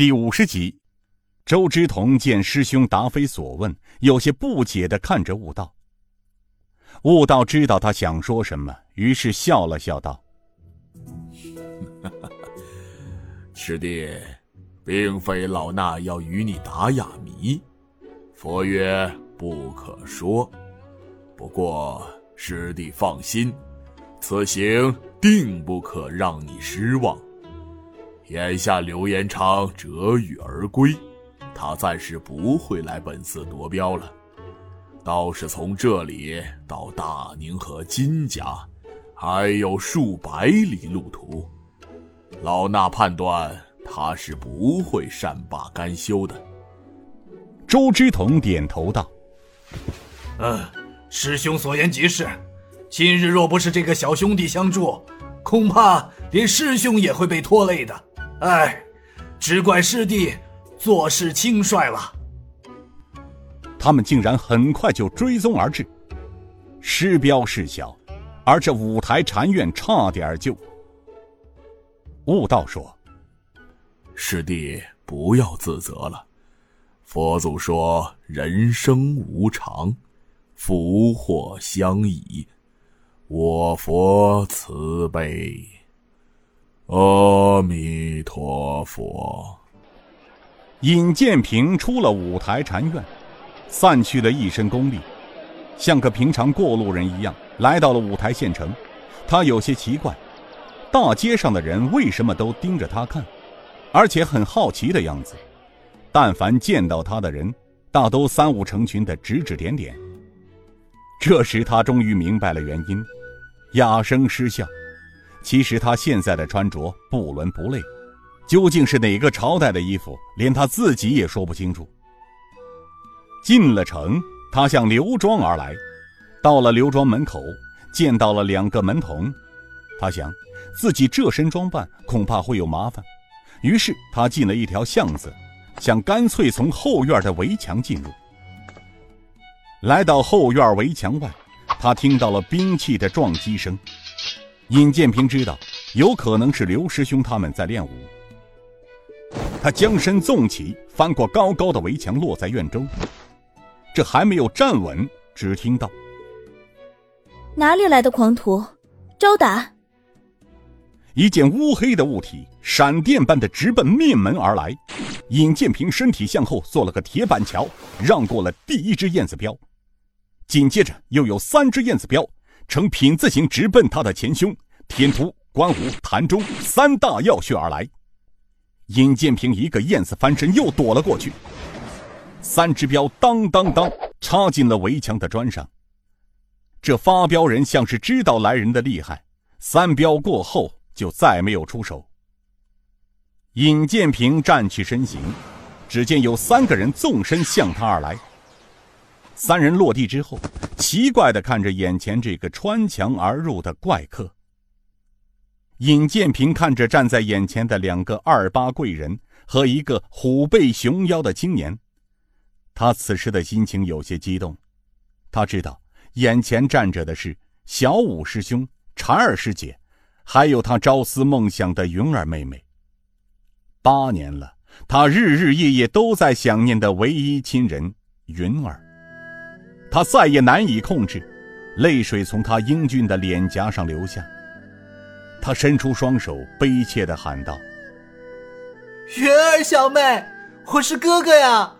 第五十集，周之同见师兄答非所问，有些不解的看着悟道。悟道知道他想说什么，于是笑了笑道：“ 师弟，并非老衲要与你打哑谜，佛曰不可说。不过师弟放心，此行定不可让你失望。”眼下刘延昌折羽而归，他暂时不会来本寺夺镖了。倒是从这里到大宁和金家，还有数百里路途。老衲判断他是不会善罢甘休的。周之同点头道：“嗯，师兄所言极是。今日若不是这个小兄弟相助，恐怕连师兄也会被拖累的。”哎，只怪师弟做事轻率了。他们竟然很快就追踪而至，师标事小，而这五台禅院差点就……悟道说：“师弟不要自责了，佛祖说人生无常，福祸相倚，我佛慈悲。”阿弥陀佛。尹建平出了五台禅院，散去了一身功力，像个平常过路人一样来到了五台县城。他有些奇怪，大街上的人为什么都盯着他看，而且很好奇的样子。但凡见到他的人，大都三五成群的指指点点。这时他终于明白了原因，哑声失笑。其实他现在的穿着不伦不类，究竟是哪个朝代的衣服，连他自己也说不清楚。进了城，他向刘庄而来，到了刘庄门口，见到了两个门童。他想，自己这身装扮恐怕会有麻烦，于是他进了一条巷子，想干脆从后院的围墙进入。来到后院围墙外，他听到了兵器的撞击声。尹建平知道，有可能是刘师兄他们在练武。他将身纵起，翻过高高的围墙，落在院中。这还没有站稳，只听到：“哪里来的狂徒，招打！”一件乌黑的物体闪电般的直奔面门而来。尹建平身体向后做了个铁板桥，让过了第一只燕子镖。紧接着又有三只燕子镖。呈品字形直奔他的前胸，天突、关五、潭中三大要穴而来。尹建平一个燕子翻身，又躲了过去。三只镖当当当插进了围墙的砖上。这发镖人像是知道来人的厉害，三镖过后就再没有出手。尹建平站起身形，只见有三个人纵身向他而来。三人落地之后，奇怪的看着眼前这个穿墙而入的怪客。尹建平看着站在眼前的两个二八贵人和一个虎背熊腰的青年，他此时的心情有些激动。他知道眼前站着的是小五师兄、婵儿师姐，还有他朝思梦想的云儿妹妹。八年了，他日日夜夜都在想念的唯一亲人云儿。他再也难以控制，泪水从他英俊的脸颊上流下。他伸出双手，悲切的喊道：“云儿小妹，我是哥哥呀！”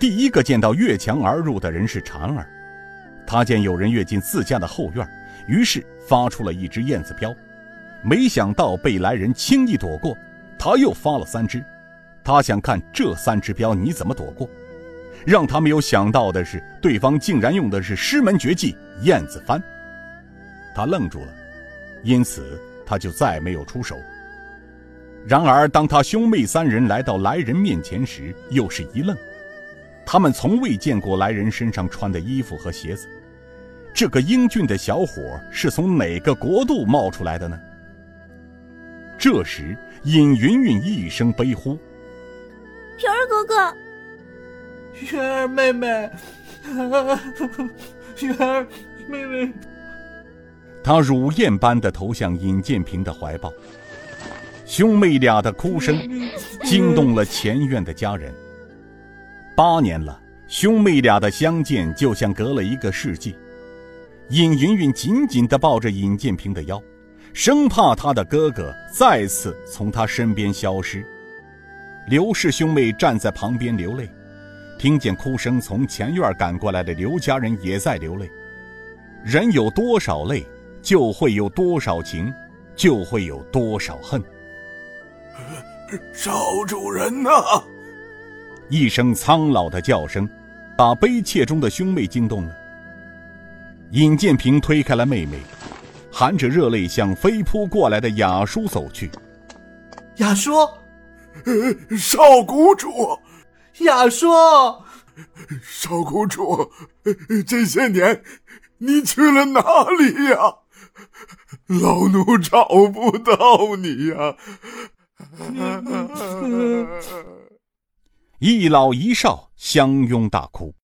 第一个见到越墙而入的人是婵儿，他见有人跃进自家的后院，于是发出了一只燕子镖，没想到被来人轻易躲过，他又发了三只，他想看这三只镖你怎么躲过。让他没有想到的是，对方竟然用的是师门绝技燕子翻。他愣住了，因此他就再没有出手。然而，当他兄妹三人来到来人面前时，又是一愣。他们从未见过来人身上穿的衣服和鞋子。这个英俊的小伙是从哪个国度冒出来的呢？这时，尹云云一声悲呼：“平儿哥哥！”云儿妹妹，云儿妹妹，他乳燕般的投向尹建平的怀抱。兄妹俩的哭声惊动了前院的家人。八年了，兄妹俩的相见就像隔了一个世纪。尹云云紧紧地抱着尹建平的腰，生怕他的哥哥再次从他身边消失。刘氏兄妹站在旁边流泪，听见哭声从前院赶过来的刘家人也在流泪。人有多少泪，就会有多少情，就会有多少恨。少主人呐！一声苍老的叫声，把悲切中的兄妹惊动了。尹建平推开了妹妹，含着热泪向飞扑过来的雅叔走去。雅叔，少谷主，雅叔，少谷主，这些年你去了哪里呀？老奴找不到你呀！一老一少相拥大哭。